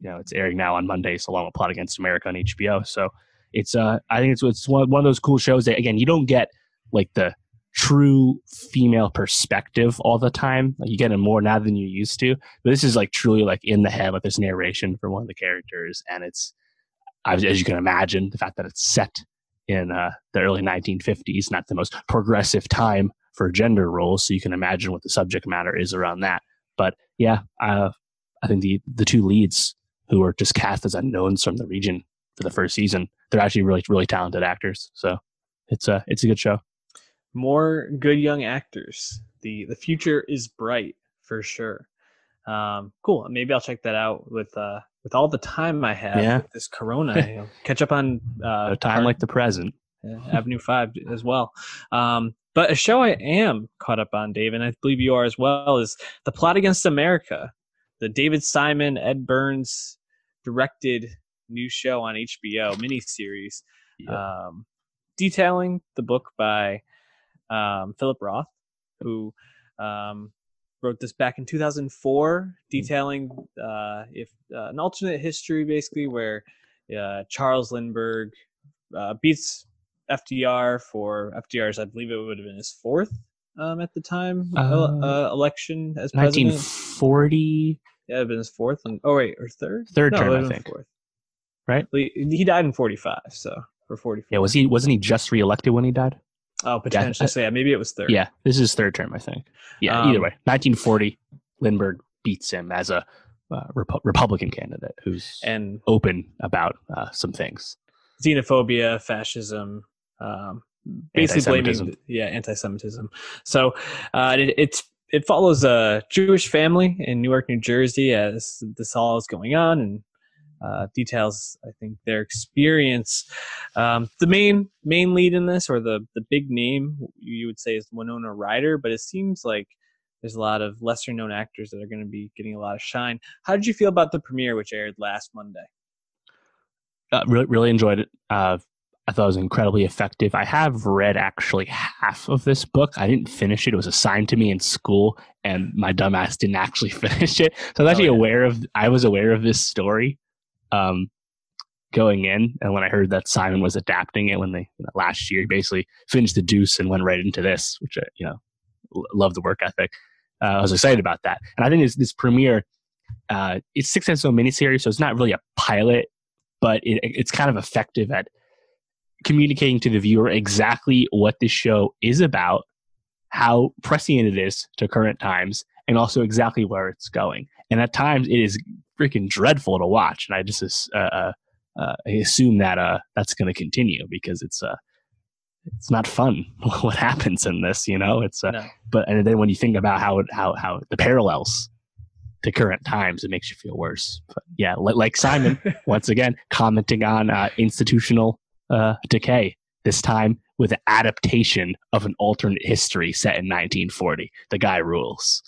you know it's airing now on Mondays along with Plot Against America on HBO. So it's uh, I think it's it's one, one of those cool shows that again you don't get like the true female perspective all the time. Like you get it more now than you used to. But this is like truly like in the head with this narration for one of the characters, and it's as you can imagine the fact that it's set in uh, the early 1950s, not the most progressive time for gender roles. So you can imagine what the subject matter is around that. But yeah, uh, I think the the two leads who are just cast as unknowns from the region for the first season, they're actually really really talented actors. So it's a it's a good show more good young actors. The the future is bright for sure. Um, cool. Maybe I'll check that out with uh, with all the time I have yeah. with this Corona. you know, catch up on (laughs) uh, a time like the present. Avenue Five as well. Um, but a show I am caught up on, Dave, and I believe you are as well, is The Plot Against America, the David Simon, Ed Burns directed new show on HBO miniseries, yep. um, detailing the book by um, Philip Roth, who um, wrote this back in 2004, hmm. detailing uh, if uh, an alternate history, basically where uh, Charles Lindbergh uh, beats FDR for FDR's, I believe it would have been his fourth um, at the time uh, uh, election as president. 1940. Yeah, it would have been his fourth. And, oh wait, or third? Third no, term, I think. Fourth. Right. He, died in 45, so for 44. Yeah, was he? Wasn't he just reelected when he died? Oh, potentially. Yeah. So yeah, maybe it was third. Yeah, this is third term, I think. Yeah, um, either way. 1940, Lindbergh beats him as a uh, Rep- Republican candidate who's and open about uh, some things, xenophobia, fascism, um, basically blaming yeah anti-Semitism. So uh, it, it's it follows a Jewish family in Newark, New Jersey, as this all is going on, and uh, details I think their experience. Um, the main main lead in this, or the the big name you would say, is Winona Ryder, but it seems like there's a lot of lesser known actors that are going to be getting a lot of shine. How did you feel about the premiere, which aired last Monday? Uh, really, really enjoyed it. Uh, I thought it was incredibly effective. I have read actually half of this book. I didn't finish it. It was assigned to me in school, and my dumbass didn't actually (laughs) finish it. So I was actually oh, yeah. aware of. I was aware of this story, um, going in, and when I heard that Simon was adapting it when they you know, last year, he basically finished the Deuce and went right into this, which I, you know, love the work ethic. Uh, I was excited about that, and I think this, this premiere, uh, it's six episode miniseries, so it's not really a pilot, but it, it's kind of effective at communicating to the viewer exactly what this show is about, how prescient it is to current times, and also exactly where it's going. And at times, it is freaking dreadful to watch, and I just uh, uh, uh I assume that uh, that's going to continue because it's uh, it's not fun (laughs) what happens in this. You know, it's uh, no. but and then when you think about how how how the parallels to current times, it makes you feel worse. But yeah, like Simon (laughs) once again commenting on uh, institutional uh, decay. This time with an adaptation of an alternate history set in 1940. The guy rules.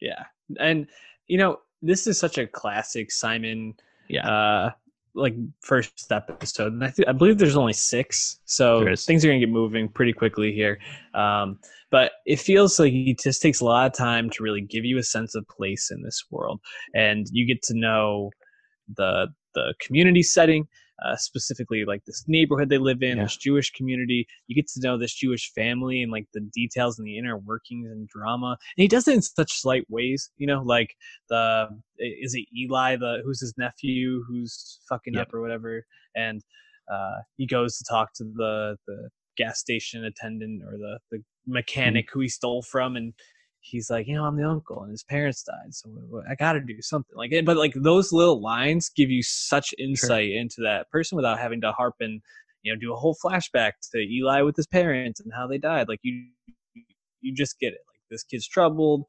Yeah, and you know this is such a classic Simon. Yeah. Uh, like first episode, and I, th- I believe there's only six, so things are gonna get moving pretty quickly here. Um, but it feels like he just takes a lot of time to really give you a sense of place in this world, and you get to know the the community setting uh, specifically like this neighborhood they live in, yeah. this Jewish community. You get to know this Jewish family and like the details and the inner workings and drama. And he does it in such slight ways, you know, like the is it Eli, the who's his nephew who's fucking yep. up or whatever, and uh, he goes to talk to the the gas station attendant or the the mechanic mm-hmm. who he stole from and he's like, you know, I'm the uncle and his parents died, so I got to do something like it. But like those little lines give you such insight sure. into that person without having to harp and you know do a whole flashback to Eli with his parents and how they died. Like you, you just get it. Like this kid's troubled.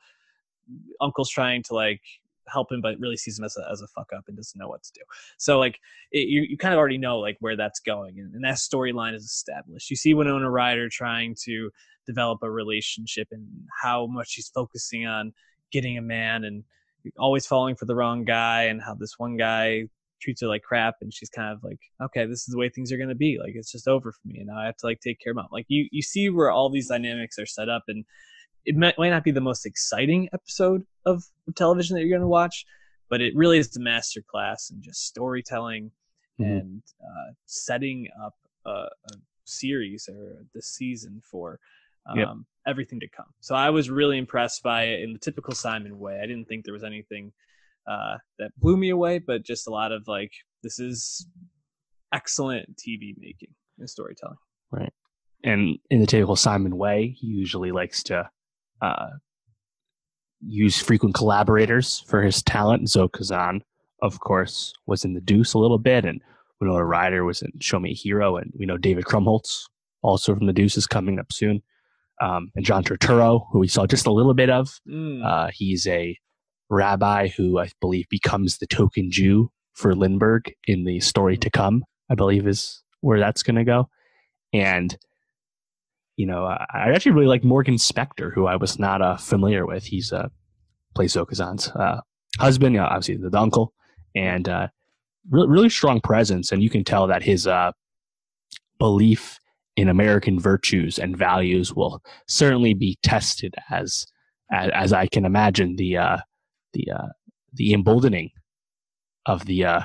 Uncle's trying to like help him, but really sees him as a, as a fuck up and doesn't know what to do. So like it, you, you kind of already know like where that's going, and, and that storyline is established. You see Winona Ryder trying to develop a relationship and how much she's focusing on getting a man and always falling for the wrong guy and how this one guy treats her like crap and she's kind of like okay this is the way things are going to be like it's just over for me and now i have to like take care of mom like you you see where all these dynamics are set up and it might, might not be the most exciting episode of, of television that you're going to watch but it really is the master class in just storytelling mm-hmm. and uh, setting up a, a series or this season for um, yep. everything to come. So I was really impressed by it in the typical Simon way. I didn't think there was anything uh, that blew me away, but just a lot of like, this is excellent TV making and storytelling. Right. And in the typical Simon way, he usually likes to uh, use frequent collaborators for his talent. Zoe Kazan, of course, was in The Deuce a little bit, and Winona Ryder was in Show Me a Hero, and we know David Krumholtz, also from The Deuce, is coming up soon um, and John Turturro, who we saw just a little bit of. Mm. Uh, he's a rabbi who I believe becomes the token Jew for Lindbergh in the story to come. I believe is where that's going to go. And you know, I, I actually really like Morgan Spector, who I was not uh, familiar with. He's uh, plays Zoe Kazan's uh, husband, uh, obviously the uncle, and uh, really, really strong presence. And you can tell that his uh, belief in American virtues and values will certainly be tested as as, as I can imagine the uh, the uh, the emboldening of the uh,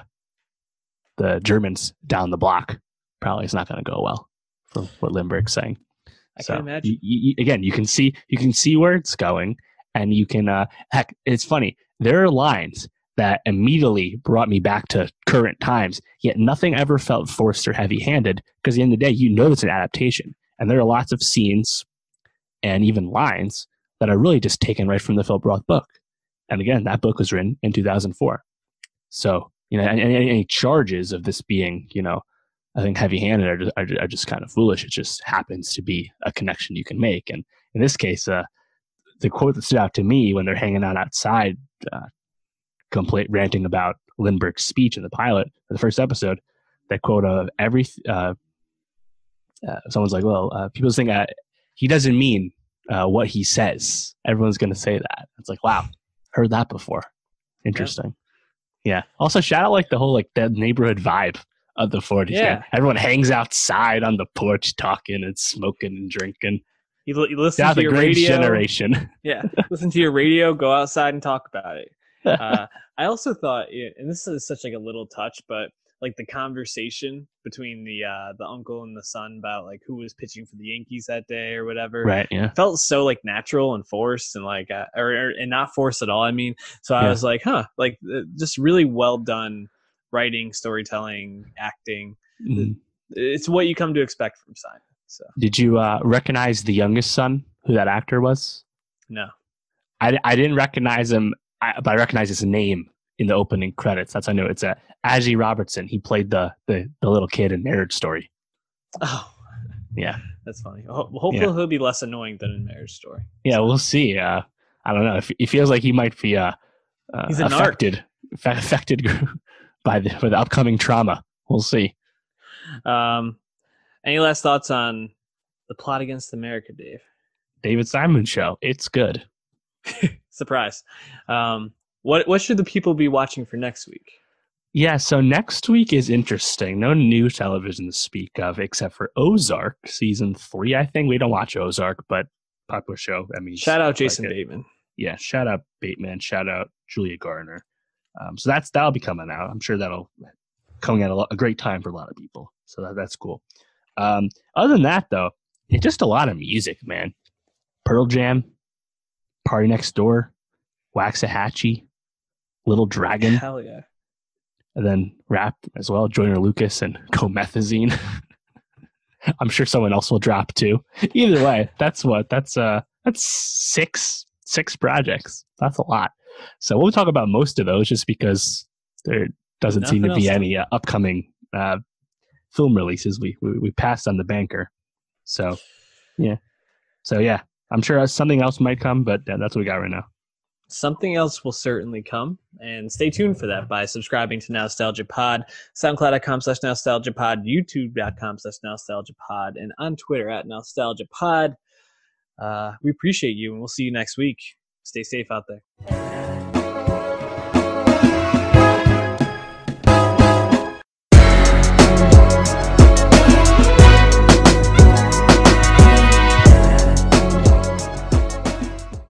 the Germans down the block probably is not going to go well from what Lindbergh's saying. I so, can imagine. You, you, again, you can see you can see where it's going, and you can uh, heck. It's funny. There are lines that immediately brought me back to current times. Yet nothing ever felt forced or heavy handed because at the end of the day, you know it's an adaptation. And there are lots of scenes and even lines that are really just taken right from the Philip Roth book. And again, that book was written in 2004. So, you know, any, any charges of this being, you know, I think heavy handed are, just, are, are just kind of foolish. It just happens to be a connection you can make. And in this case, uh, the quote that stood out to me when they're hanging out outside, uh, complete ranting about Lindbergh's speech in the pilot the first episode, that quote of every, uh, uh, someone's like, well, uh, people think uh, he doesn't mean uh, what he says. Everyone's going to say that. It's like, wow, heard that before. Interesting. Yeah. yeah. Also, shout out like the whole like the neighborhood vibe of the 40s. Yeah. Everyone hangs outside on the porch talking and smoking and drinking. You, you listen to your radio. generation. (laughs) yeah. Listen to your radio, go outside and talk about it. Uh, I also thought, and this is such like a little touch, but like the conversation between the uh the uncle and the son about like who was pitching for the Yankees that day or whatever. Right. Yeah. Felt so like natural and forced and like uh, or, or, and not forced at all. I mean, so I yeah. was like, huh, like uh, just really well done writing, storytelling, acting. Mm-hmm. It's what you come to expect from Simon. So. Did you uh, recognize the youngest son, who that actor was? No. I, I didn't recognize him, but I recognize his name in the opening credits. That's I know it's a uh, Azhy Robertson. He played the, the the little kid in Marriage Story. (laughs) Oh, yeah, that's funny. Hopefully, yeah. he'll be less annoying than in Marriage Story. Yeah, so. we'll see. Uh, I don't know. If he feels like he might be uh, uh He's affected affected (laughs) by the for the upcoming trauma. We'll see. Um, any last thoughts on the plot against America, Dave? David Simon show. It's good. (laughs) Surprise. Um, what what should the people be watching for next week? Yeah, so next week is interesting. No new television to speak of except for Ozark season three. I think we don't watch Ozark, but popular show. I mean, shout out Jason like Bateman. Yeah, shout out Bateman. Shout out Julia Garner. Um, so that's that'll be coming out. I'm sure that'll coming at a, lot, a great time for a lot of people. So that, that's cool. Um, other than that, though, it's just a lot of music, man. Pearl Jam, PartyNextDoor, Waxahatchee, Little Dragon. Hell yeah. And then rap as well, Joyner Lucas and (laughs) Comethazine. (laughs) I'm sure someone else will drop too. Either way, that's what that's uh that's six six projects. That's a lot. So we'll talk about most of those just because there doesn't Nothing seem to be any uh, upcoming uh, film releases. We, we we passed on the banker. So yeah. So yeah, I'm sure something else might come, but that's what we got right now. Something else will certainly come and stay tuned for that by subscribing to nostalgia pod soundcloud.com slash nostalgia pod youtube.com slash nostalgia pod and on twitter at nostalgia pod. Uh, we appreciate you and we'll see you next week. Stay safe out there